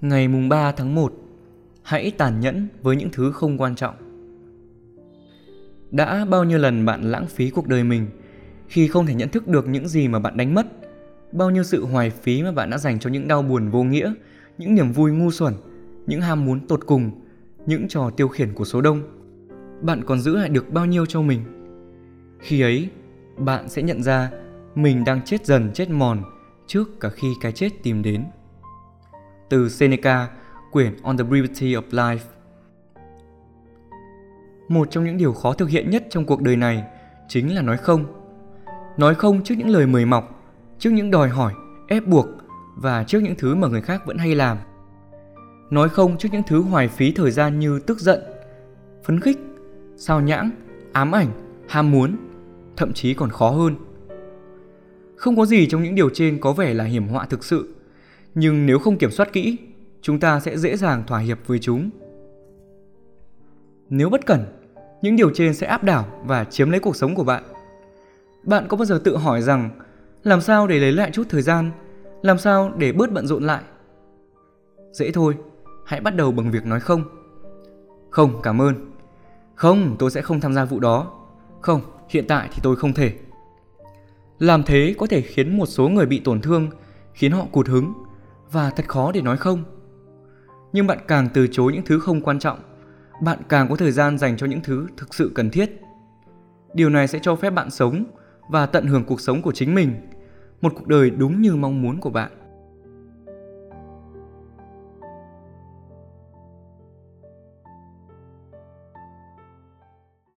Ngày mùng 3 tháng 1 Hãy tàn nhẫn với những thứ không quan trọng. Đã bao nhiêu lần bạn lãng phí cuộc đời mình Khi không thể nhận thức được những gì mà bạn đánh mất? Bao nhiêu sự hoài phí mà bạn đã dành cho những đau buồn vô nghĩa, Những niềm vui ngu xuẩn, Những ham muốn tột cùng, Những trò tiêu khiển của số đông? Bạn còn giữ lại được bao nhiêu cho mình? Khi ấy, Bạn sẽ nhận ra Mình đang chết dần chết mòn Trước cả khi cái chết tìm đến từ Seneca, quyển On the Brevity of Life. Một trong những điều khó thực hiện nhất trong cuộc đời này chính là nói không. Nói không trước những lời mời mọc, trước những đòi hỏi, ép buộc và trước những thứ mà người khác vẫn hay làm. Nói không trước những thứ hoài phí thời gian như tức giận, phấn khích, sao nhãng, ám ảnh, ham muốn, thậm chí còn khó hơn. Không có gì trong những điều trên có vẻ là hiểm họa thực sự nhưng nếu không kiểm soát kỹ, chúng ta sẽ dễ dàng thỏa hiệp với chúng. Nếu bất cẩn, những điều trên sẽ áp đảo và chiếm lấy cuộc sống của bạn. Bạn có bao giờ tự hỏi rằng làm sao để lấy lại chút thời gian, làm sao để bớt bận rộn lại? Dễ thôi, hãy bắt đầu bằng việc nói không. Không, cảm ơn. Không, tôi sẽ không tham gia vụ đó. Không, hiện tại thì tôi không thể. Làm thế có thể khiến một số người bị tổn thương, khiến họ cụt hứng và thật khó để nói không. Nhưng bạn càng từ chối những thứ không quan trọng, bạn càng có thời gian dành cho những thứ thực sự cần thiết. Điều này sẽ cho phép bạn sống và tận hưởng cuộc sống của chính mình, một cuộc đời đúng như mong muốn của bạn.